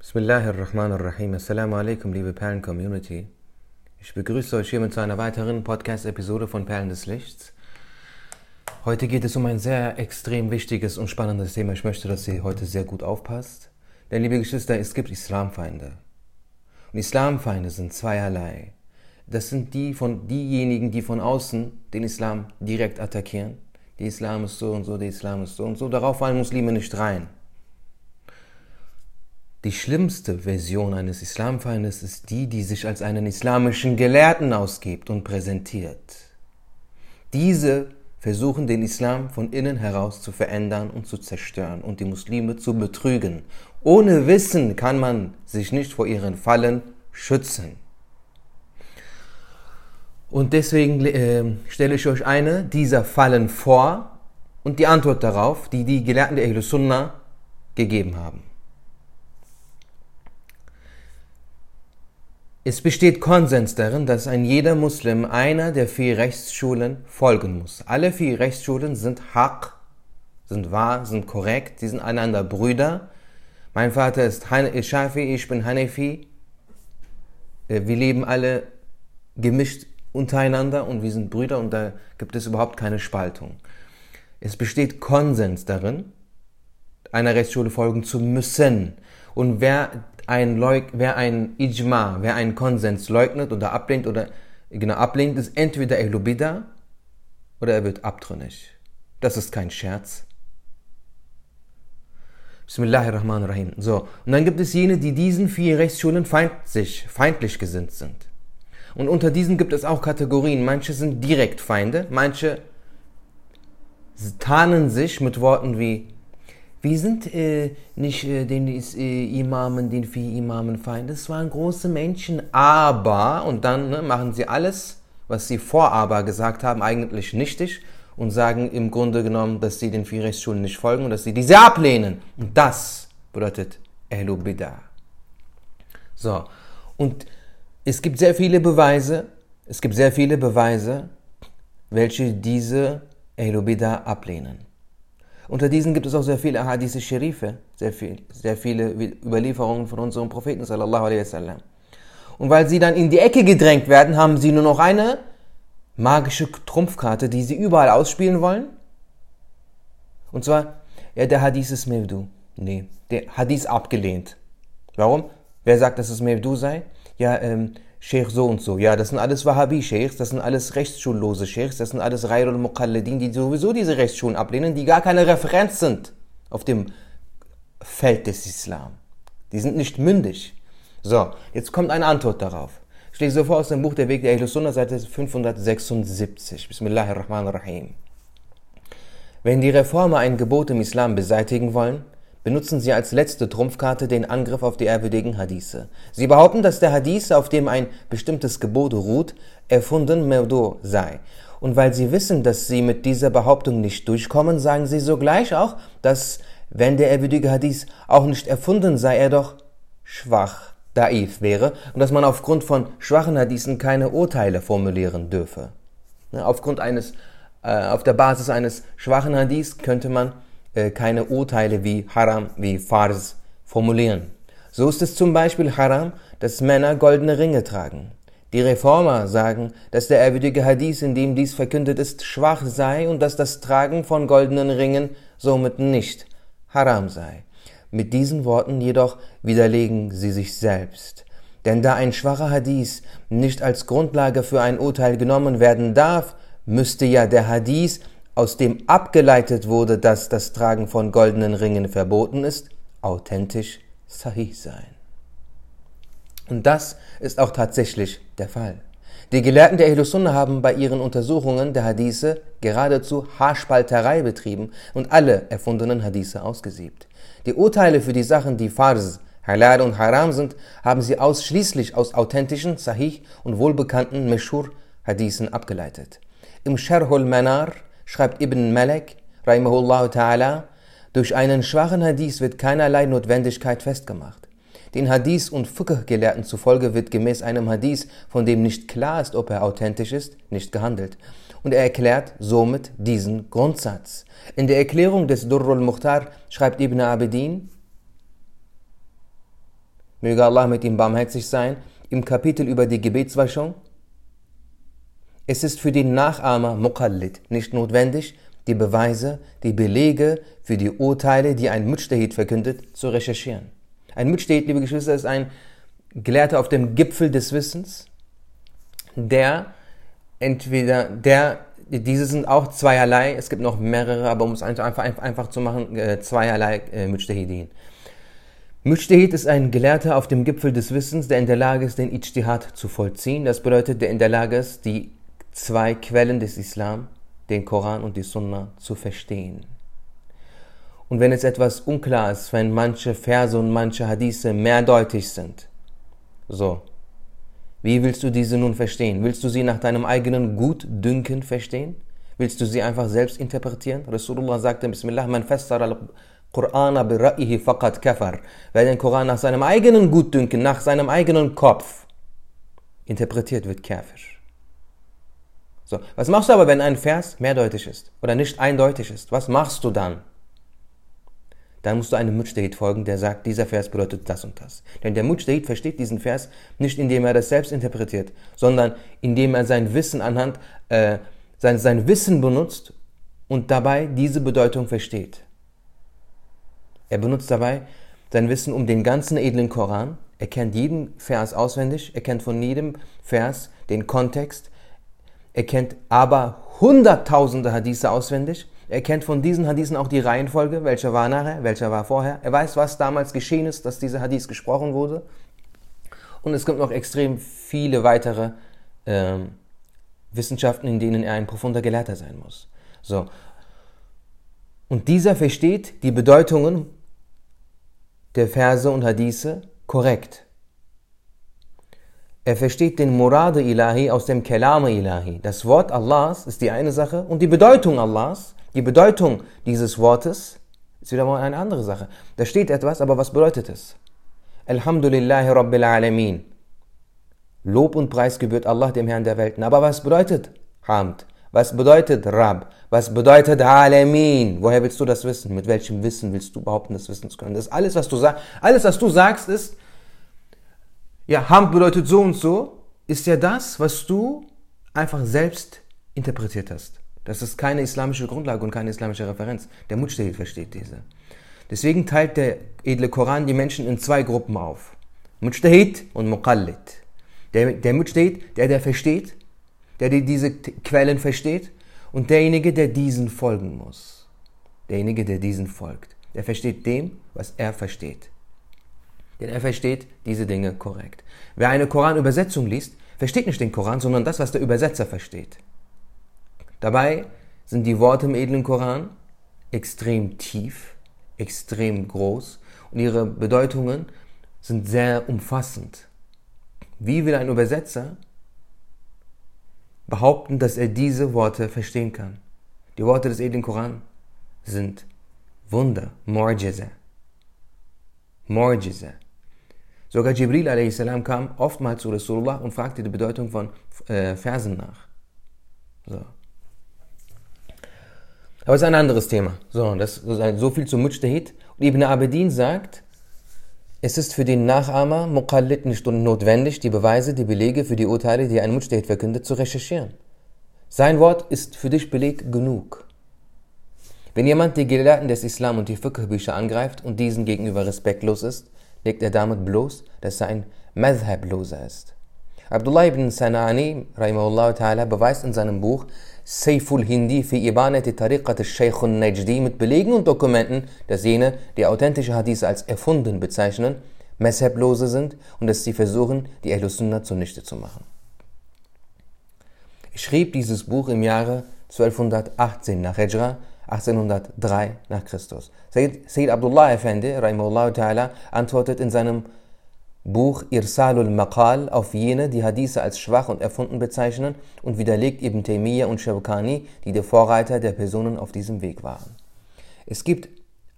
Bismillahirrahmanirrahim. Assalamu alaikum, liebe Perlen-Community. Ich begrüße euch hiermit zu einer weiteren Podcast-Episode von Perlen des Lichts. Heute geht es um ein sehr extrem wichtiges und spannendes Thema. Ich möchte, dass ihr heute sehr gut aufpasst. Denn, liebe Geschwister, es gibt Islamfeinde. Und Islamfeinde sind zweierlei. Das sind die von diejenigen, die von außen den Islam direkt attackieren. Der Islam ist so und so, der Islam ist so und so. Darauf fallen Muslime nicht rein. Die schlimmste Version eines Islamfeindes ist die, die sich als einen islamischen Gelehrten ausgibt und präsentiert. Diese versuchen den Islam von innen heraus zu verändern und zu zerstören und die Muslime zu betrügen. Ohne Wissen kann man sich nicht vor ihren Fallen schützen. Und deswegen äh, stelle ich euch eine dieser Fallen vor und die Antwort darauf, die die Gelehrten der Ahlus Sunnah gegeben haben. Es besteht Konsens darin, dass ein jeder Muslim einer der vier Rechtsschulen folgen muss. Alle vier Rechtsschulen sind Haq, sind wahr, sind korrekt, sie sind einander Brüder. Mein Vater ist Shafi, ich bin Hanafi. Äh, wir leben alle gemischt untereinander und wir sind Brüder und da gibt es überhaupt keine Spaltung. Es besteht Konsens darin, einer Rechtsschule folgen zu müssen. Und wer ein, Leug wer ein Ijma, wer einen Konsens leugnet oder ablehnt oder genau ablehnt, ist entweder Ehlubida oder er wird abtrünnig. Das ist kein Scherz. Bismillahirrahmanirrahim. So, und dann gibt es jene, die diesen vier Rechtsschulen feindlich, feindlich gesinnt sind. Und unter diesen gibt es auch Kategorien. Manche sind direkt Feinde, manche tarnen sich mit Worten wie wir sind äh, nicht äh, den äh, Imamen, den vier Imamen feind. Das waren große Menschen, aber, und dann ne, machen sie alles, was sie vor aber gesagt haben, eigentlich nichtig und sagen im Grunde genommen, dass sie den vier Rechtsschulen nicht folgen und dass sie diese ablehnen. Und das bedeutet Ehlu Bida. So, und es gibt sehr viele Beweise, es gibt sehr viele Beweise, welche diese Ehlu Bida ablehnen. Unter diesen gibt es auch sehr viele Hadithe Sherife, sehr, viel, sehr viele Überlieferungen von unserem Propheten sallallahu alaihi wasallam. Und weil sie dann in die Ecke gedrängt werden, haben sie nur noch eine magische Trumpfkarte, die sie überall ausspielen wollen. Und zwar, ja, der Hadith ist Mevdu. Nee, der Hadith abgelehnt. Warum? Wer sagt, dass es Mevdu sei? Ja, ähm, Sheikh so und so. Ja, das sind alles Wahhabi-Sheikhs, das sind alles rechtsschullose Sheikhs, das sind alles Rayrul Muqalladin, die sowieso diese Rechtsschulen ablehnen, die gar keine Referenz sind auf dem Feld des Islam. Die sind nicht mündig. So, jetzt kommt eine Antwort darauf. Ich lese vor aus dem Buch Der Weg der Ahlus Sunnah, Seite 576. Bismillahirrahmanirrahim. Wenn die Reformer ein Gebot im Islam beseitigen wollen, benutzen sie als letzte Trumpfkarte den Angriff auf die ehrwürdigen Hadithe. Sie behaupten, dass der Hadith, auf dem ein bestimmtes Gebot ruht, erfunden Mevdu sei. Und weil sie wissen, dass sie mit dieser Behauptung nicht durchkommen, sagen sie sogleich auch, dass, wenn der ehrwürdige Hadith auch nicht erfunden sei, er doch schwach, daif wäre und dass man aufgrund von schwachen Hadithen keine Urteile formulieren dürfe. Aufgrund eines, äh, auf der Basis eines schwachen Hadiths könnte man keine Urteile wie Haram, wie Fars formulieren. So ist es zum Beispiel Haram, dass Männer goldene Ringe tragen. Die Reformer sagen, dass der ehrwürdige Hadith, in dem dies verkündet ist, schwach sei und dass das Tragen von goldenen Ringen somit nicht Haram sei. Mit diesen Worten jedoch widerlegen sie sich selbst. Denn da ein schwacher Hadith nicht als Grundlage für ein Urteil genommen werden darf, müsste ja der Hadith aus dem abgeleitet wurde, dass das Tragen von goldenen Ringen verboten ist, authentisch sahih sein. Und das ist auch tatsächlich der Fall. Die Gelehrten der Ahlus-Sunnah haben bei ihren Untersuchungen der Hadithe geradezu Haarspalterei betrieben und alle erfundenen Hadithe ausgesiebt. Die Urteile für die Sachen, die Fars, Halal und Haram sind, haben sie ausschließlich aus authentischen, sahih und wohlbekannten Meshur Hadithen abgeleitet. Im Sharhul Manar schreibt Ibn Malek, Rahimahullah ta'ala, durch einen schwachen Hadith wird keinerlei Notwendigkeit festgemacht. Den Hadith und Fiqh-Gelehrten zufolge wird gemäß einem Hadith, von dem nicht klar ist, ob er authentisch ist, nicht gehandelt. Und er erklärt somit diesen Grundsatz. In der Erklärung des Durrul Mukhtar schreibt Ibn Abedin, möge Allah mit ihm barmherzig sein, im Kapitel über die Gebetswaschung, es ist für den Nachahmer Muqallid nicht notwendig, die Beweise, die Belege für die Urteile, die ein Mujtahid verkündet, zu recherchieren. Ein Mujtahid, liebe Geschwister, ist ein Gelehrter auf dem Gipfel des Wissens, der entweder, der, diese sind auch zweierlei, es gibt noch mehrere, aber um es einfach, einfach zu machen, äh, zweierlei äh, Mujtahidin. Mujtahid ist ein Gelehrter auf dem Gipfel des Wissens, der in der Lage ist, den Ijtihad zu vollziehen. Das bedeutet, der in der Lage ist, die zwei Quellen des Islam, den Koran und die Sunna, zu verstehen. Und wenn es etwas unklar ist, wenn manche Verse und manche Hadithe mehrdeutig sind, so, wie willst du diese nun verstehen? Willst du sie nach deinem eigenen Gutdünken verstehen? Willst du sie einfach selbst interpretieren? Rasulullah sagte, Bismillah, man fassara al-Qur'ana bi faqad kafar. Wer den Koran nach seinem eigenen Gutdünken, nach seinem eigenen Kopf interpretiert, wird kafir. So, was machst du aber, wenn ein Vers mehrdeutig ist oder nicht eindeutig ist? Was machst du dann? Dann musst du einem Mujtahid folgen, der sagt, dieser Vers bedeutet das und das. Denn der Mujtahid versteht diesen Vers nicht, indem er das selbst interpretiert, sondern indem er sein Wissen anhand, äh, sein, sein Wissen benutzt und dabei diese Bedeutung versteht. Er benutzt dabei sein Wissen um den ganzen edlen Koran. Er kennt jeden Vers auswendig, er kennt von jedem Vers den Kontext, er kennt aber hunderttausende Hadithe auswendig. Er kennt von diesen Hadithen auch die Reihenfolge, welcher war nachher, welcher war vorher. Er weiß, was damals geschehen ist, dass dieser Hadith gesprochen wurde. Und es gibt noch extrem viele weitere ähm, Wissenschaften, in denen er ein profunder Gelehrter sein muss. So. Und dieser versteht die Bedeutungen der Verse und Hadithe korrekt. Er versteht den Murade Ilahi aus dem Kelame Ilahi. Das Wort Allahs ist die eine Sache und die Bedeutung Allahs, die Bedeutung dieses Wortes ist wieder mal eine andere Sache. Da steht etwas, aber was bedeutet es? Alhamdulillahi Rabbil Alamin. Lob und Preis gebührt Allah, dem Herrn der Welten. Aber was bedeutet Hamd? Was bedeutet Rab? Was bedeutet Alamin? Woher willst du das wissen? Mit welchem Wissen willst du behaupten, das wissen zu können? Das alles, was du sagst, alles, was du sagst, ist, ja, Hamd bedeutet so und so, ist ja das, was du einfach selbst interpretiert hast. Das ist keine islamische Grundlage und keine islamische Referenz. Der Mujtahid versteht diese. Deswegen teilt der edle Koran die Menschen in zwei Gruppen auf. Mujtahid und Muqallid. Der, der Mujtahid, der, der versteht, der, der diese Quellen versteht und derjenige, der diesen folgen muss. Derjenige, der diesen folgt. Der versteht dem, was er versteht. Denn er versteht diese Dinge korrekt. Wer eine Koranübersetzung liest, versteht nicht den Koran, sondern das, was der Übersetzer versteht. Dabei sind die Worte im edlen Koran extrem tief, extrem groß und ihre Bedeutungen sind sehr umfassend. Wie will ein Übersetzer behaupten, dass er diese Worte verstehen kann? Die Worte des edlen Koran sind Wunder, Mu'jiza. Mu'jiza. Sogar Jibril a.s. kam oftmals zu Rasulullah und fragte die Bedeutung von äh, Versen nach. So. Aber es ist ein anderes Thema. So, das ist so viel zu Mujtahid. Und Ibn Abedin sagt, es ist für den Nachahmer Muqallid nicht notwendig, die Beweise, die Belege für die Urteile, die ein Mujtahid verkündet, zu recherchieren. Sein Wort ist für dich Beleg genug. Wenn jemand die Gelehrten des Islam und die Fiqh-Bücher angreift und diesen gegenüber respektlos ist, legt er damit bloß, dass er ein Madhab-Loser ist. Abdullah ibn ta'ala, beweist in seinem Buch Sayful Hindi fi Ibanati Tariqat al-Shaykh al-Najdi mit Belegen und Dokumenten, dass jene, die authentische Hadith als erfunden bezeichnen, Madhab-Lose sind und dass sie versuchen, die Ahlus-Sunnah zunichte zu machen. Ich schrieb dieses Buch im Jahre 1218 nach Hijra 1803 nach Christus. Sayyid Abdullah Effendi, ta'ala, antwortet in seinem Buch Irsalul Maqal auf jene, die Hadithe als schwach und erfunden bezeichnen und widerlegt Ibn Taymiyyah und Shawkani, die der Vorreiter der Personen auf diesem Weg waren. Es gibt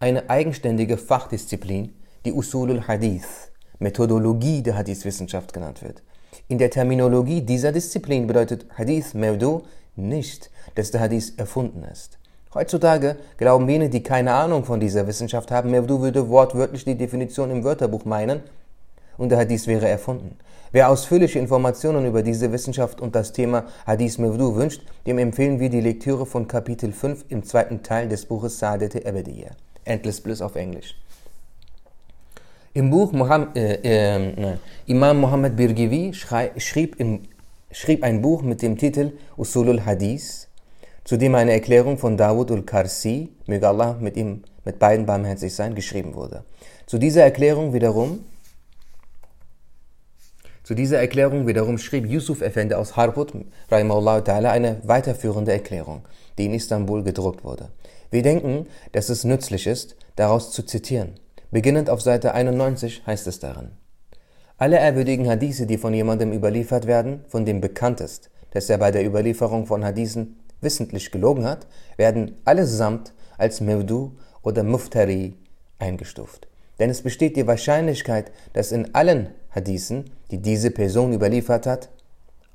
eine eigenständige Fachdisziplin, die Usulul Hadith, Methodologie der Hadithwissenschaft genannt wird. In der Terminologie dieser Disziplin bedeutet Hadith Mevdu nicht, dass der Hadith erfunden ist. Heutzutage glauben jene, die keine Ahnung von dieser Wissenschaft haben, Mevdu würde wortwörtlich die Definition im Wörterbuch meinen und der Hadith wäre erfunden. Wer ausführliche Informationen über diese Wissenschaft und das Thema Hadith Mevdu wünscht, dem empfehlen wir die Lektüre von Kapitel 5 im zweiten Teil des Buches Sa'adete Ebediyya. Endless Bliss auf Englisch. Im Buch Muhammad, äh, äh, Imam Muhammad Birgivi schrieb, im, schrieb ein Buch mit dem Titel Usulul Hadith, zu dem eine Erklärung von Dawud al-Karsi, möge Allah mit ihm mit beiden barmherzig sein, geschrieben wurde. Zu dieser Erklärung wiederum zu dieser Erklärung wiederum schrieb Yusuf Effendi aus Harput eine weiterführende Erklärung, die in Istanbul gedruckt wurde. Wir denken, dass es nützlich ist, daraus zu zitieren. Beginnend auf Seite 91 heißt es darin. Alle ehrwürdigen Hadithe, die von jemandem überliefert werden, von dem bekannt ist, dass er bei der Überlieferung von Hadithen wissentlich gelogen hat, werden allesamt als Mevdu oder Muftari eingestuft. Denn es besteht die Wahrscheinlichkeit, dass in allen Hadithen, die diese Person überliefert hat,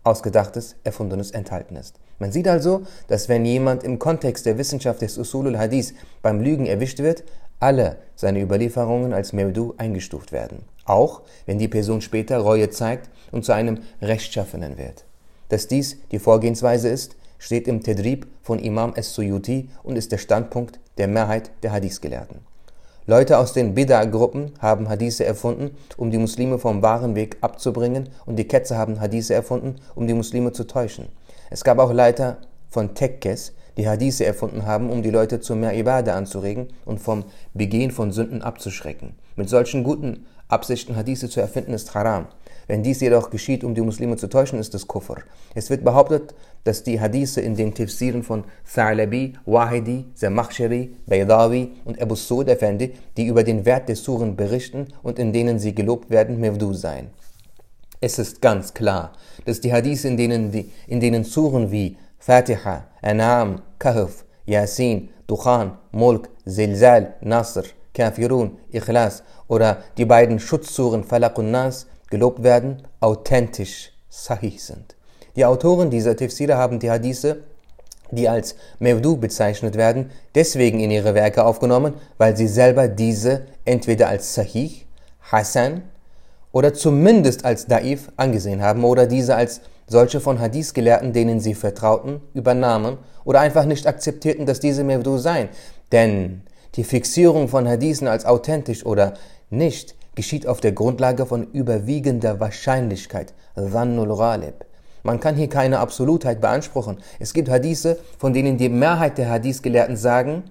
ausgedachtes, erfundenes enthalten ist. Man sieht also, dass wenn jemand im Kontext der Wissenschaft des Usulul Hadith beim Lügen erwischt wird, alle seine Überlieferungen als Mevdu eingestuft werden, auch wenn die Person später Reue zeigt und zu einem Rechtschaffenen wird. Dass dies die Vorgehensweise ist, steht im Tedrib von Imam Es-Suyuti und ist der Standpunkt der Mehrheit der Hadith-Gelehrten. Leute aus den Bid'a-Gruppen haben Hadithe erfunden, um die Muslime vom wahren Weg abzubringen und die Ketzer haben Hadithe erfunden, um die Muslime zu täuschen. Es gab auch Leiter von Tekkes, die Hadithe erfunden haben, um die Leute zu mehr Ibadah anzuregen und vom Begehen von Sünden abzuschrecken. Mit solchen guten Absichten Hadithe zu erfinden ist haram. Wenn dies jedoch geschieht, um die Muslime zu täuschen, ist es Kufr. Es wird behauptet, dass die Hadithe in den Tafsiren von Tha'labi, Wahidi, Zamakhshari, Baydawi und Abu Suud Effendi, die über den Wert des Suren berichten und in denen sie gelobt werden, Mevdu seien. Es ist ganz klar, dass die Hadithe, in denen, die, in denen Suren wie Fatiha, An'am, Kahf, Yasin, Dukhan, Mulk, Zilzal, Nasr, Kafirun, Ikhlas oder die beiden Schutzsuren Falaq und Nas gelobt werden, authentisch sahih sind. Die Autoren dieser Tafsire haben die Hadithe, die als Mevdu bezeichnet werden, deswegen in ihre Werke aufgenommen, weil sie selber diese entweder als sahih, Hassan oder zumindest als Daif angesehen haben oder diese als solche von Hadith-Gelehrten, denen sie vertrauten, übernahmen oder einfach nicht akzeptierten, dass diese Mevdu seien. Denn die Fixierung von Hadithen als authentisch oder nicht geschieht auf der Grundlage von überwiegender Wahrscheinlichkeit. Man kann hier keine Absolutheit beanspruchen. Es gibt Hadithe, von denen die Mehrheit der Hadith-Gelehrten sagen,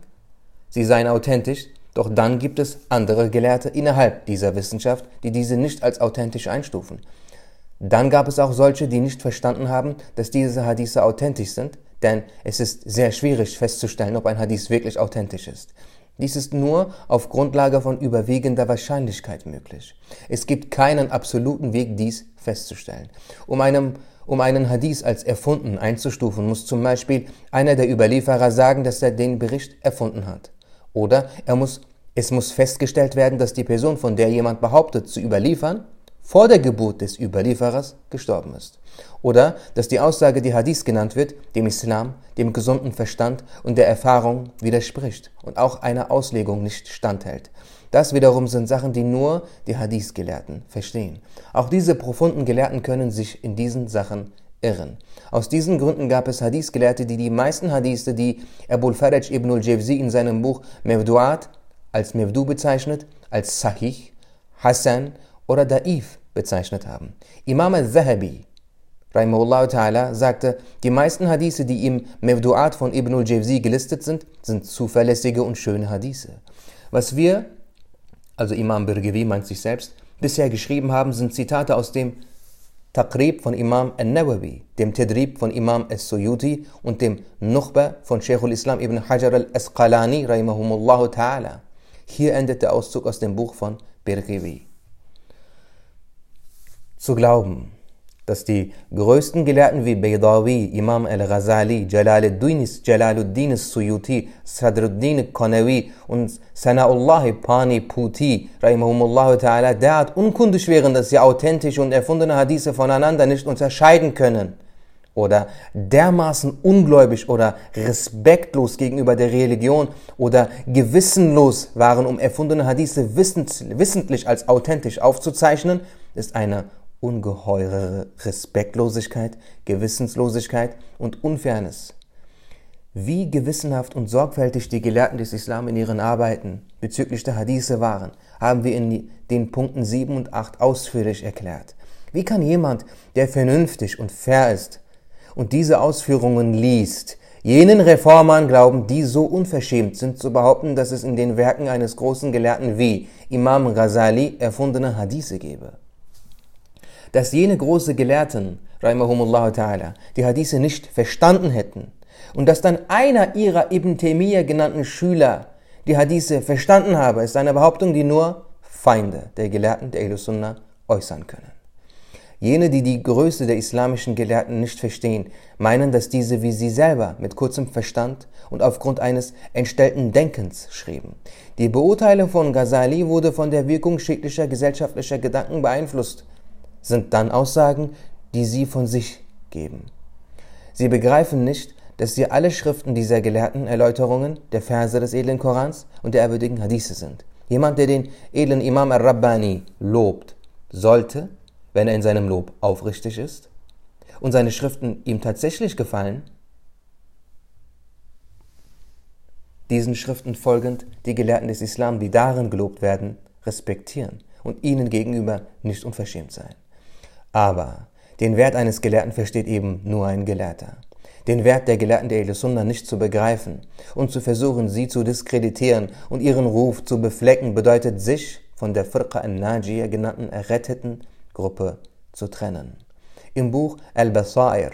sie seien authentisch, doch dann gibt es andere Gelehrte innerhalb dieser Wissenschaft, die diese nicht als authentisch einstufen. Dann gab es auch solche, die nicht verstanden haben, dass diese Hadithe authentisch sind, denn es ist sehr schwierig festzustellen, ob ein Hadith wirklich authentisch ist. Dies ist nur auf Grundlage von überwiegender Wahrscheinlichkeit möglich. Es gibt keinen absoluten Weg, dies festzustellen. Um, einem, um einen Hadith als erfunden einzustufen, muss zum Beispiel einer der Überlieferer sagen, dass er den Bericht erfunden hat. Oder er muss, es muss festgestellt werden, dass die Person, von der jemand behauptet zu überliefern, vor der Geburt des Überlieferers gestorben ist. Oder dass die Aussage, die Hadith genannt wird, dem Islam, dem gesunden Verstand und der Erfahrung widerspricht und auch einer Auslegung nicht standhält. Das wiederum sind Sachen, die nur die Hadith-Gelehrten verstehen. Auch diese profunden Gelehrten können sich in diesen Sachen irren. Aus diesen Gründen gab es Hadith-Gelehrte, die die meisten Hadithe, die Abul Faraj ibn al-Jawzi in seinem Buch Mevduat als Mevdu bezeichnet, als Sahih, Hassan oder Daif bezeichnet haben. Imam al-Zahabi, Rahimahullah ta'ala, sagte, die meisten Hadithe, die im Mevdu'at von Ibn al-Jawzi gelistet sind, sind zuverlässige und schöne Hadithe. Was wir, also Imam Birgevi meint sich selbst, bisher geschrieben haben, sind Zitate aus dem Taqrib von Imam al-Nawawi, dem Tadrib von Imam al-Suyuti und dem Nukhba von Sheikhul Islam ibn Hajar al-Asqalani, rahimahumullah ta'ala. Hier endet der Auszug aus dem Buch von Birgevi zu glauben, dass die größten Gelehrten wie Baydawi, Imam al-Ghazali, Jalaluddin, Jalaluddin Suyuti, Sadruddin Qanawi und Sana'ullah Pani Puti, Rahimahumullah ta'ala, derart unkundig wären, dass sie authentische und erfundene Hadithe voneinander nicht unterscheiden können oder dermaßen ungläubig oder respektlos gegenüber der Religion oder gewissenlos waren, um erfundene Hadithe wissentlich als authentisch aufzuzeichnen, ist eine ungeheure Respektlosigkeit, Gewissenslosigkeit und Unfairness. Wie gewissenhaft und sorgfältig die Gelehrten des Islam in ihren Arbeiten bezüglich der Hadithe waren, haben wir in den Punkten 7 und 8 ausführlich erklärt. Wie kann jemand, der vernünftig und fair ist und diese Ausführungen liest, jenen Reformern glauben, die so unverschämt sind, zu behaupten, dass es in den Werken eines großen Gelehrten wie Imam Ghazali erfundene Hadithe gebe? Dass jene große Gelehrten, Rahimahumullah ta'ala, die Hadithe nicht verstanden hätten, und dass dann einer ihrer Ibn Taymiyyah genannten Schüler die Hadithe verstanden habe, ist eine Behauptung, die nur Feinde der Gelehrten der Ahlus äußern können. Jene, die die Größe der islamischen Gelehrten nicht verstehen, meinen, dass diese wie sie selber mit kurzem Verstand und aufgrund eines entstellten Denkens schrieben. Die Beurteilung von Ghazali wurde von der Wirkung schädlicher gesellschaftlicher Gedanken beeinflusst, sind dann Aussagen, die sie von sich geben. Sie begreifen nicht, dass sie alle Schriften dieser Gelehrten Erläuterungen der Verse des edlen Korans und der ehrwürdigen Hadithe sind. Jemand, der den edlen Imam al-Rabbani lobt, sollte, wenn er in seinem Lob aufrichtig ist und seine Schriften ihm tatsächlich gefallen, diesen Schriften folgend die Gelehrten des Islam, die darin gelobt werden, respektieren und ihnen gegenüber nicht unverschämt sein. Aber den Wert eines Gelehrten versteht eben nur ein Gelehrter den Wert der Gelehrten der Ahl Sunnah nicht zu begreifen und zu versuchen, sie zu diskreditieren und ihren Ruf zu beflecken, bedeutet sich von der Firqa al-Najiyah genannten erretteten Gruppe zu trennen. Im Buch Al-Basair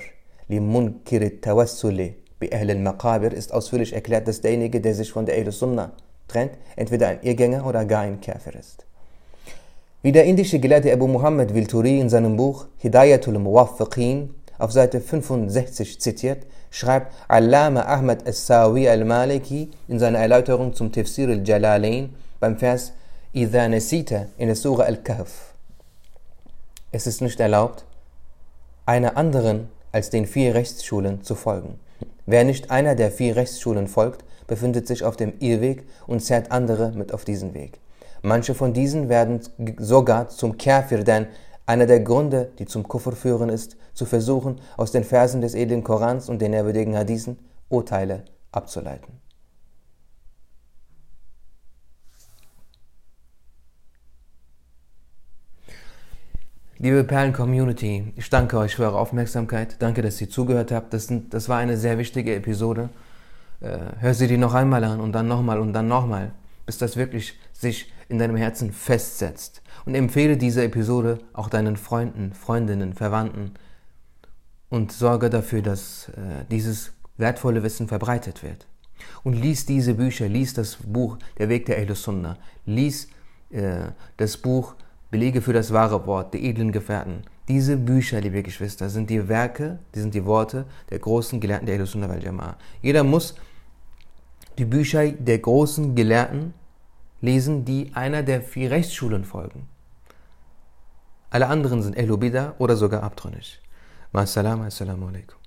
li Munkir Tawassuli bi Ahl al-Maqabir ist ausführlich erklärt, dass derjenige, der sich von der Ahl Sunnah trennt, entweder ein Irrgänger oder gar ein Käfer ist. Wie der indische Gelehrte Abu Muhammad Vilturi in seinem Buch Hidayatul Muwaffiqin auf Seite 65 zitiert, schreibt Allama Ahmad al-Sawi al-Maliki in seiner Erläuterung zum Tafsir al-Jalalain beim Vers Idha Nasita in der Surah al-Kahf. Es ist nicht erlaubt, einer anderen als den vier Rechtsschulen zu folgen. Wer nicht einer der vier Rechtsschulen folgt, befindet sich auf dem Irrweg und zerrt andere mit auf diesen Weg. Manche von diesen werden sogar zum Kafir, denn einer der Gründe, die zum Kufr führen, ist, zu versuchen, aus den Versen des edlen Korans und den ehrwürdigen Hadithen Urteile abzuleiten. Liebe Perlen-Community, ich danke euch für eure Aufmerksamkeit. Danke, dass ihr zugehört habt. Das, das war eine sehr wichtige Episode. Äh, hör sie dir noch einmal an und dann nochmal und dann nochmal, bis das wirklich sich in deinem Herzen festsetzt. Und empfehle diese Episode auch deinen Freunden, Freundinnen, Verwandten und sorge dafür, dass äh, dieses wertvolle Wissen verbreitet wird. Und lies diese Bücher, lies das Buch Der Weg der Ahlus Sunnah, lies äh, das Buch Belege für das wahre Wort, die edlen Gefährten. Diese Bücher, liebe Geschwister, sind die Werke, die sind die Worte der großen Gelehrten der Ahlus Sunnah wal Jama'a. Jeder muss die Bücher der großen Gelehrten lesen, die einer der vier Rechtsschulen folgen. Alle anderen sind Ehlubida oder sogar abtrünnig. Ma salam, assalamu alaikum.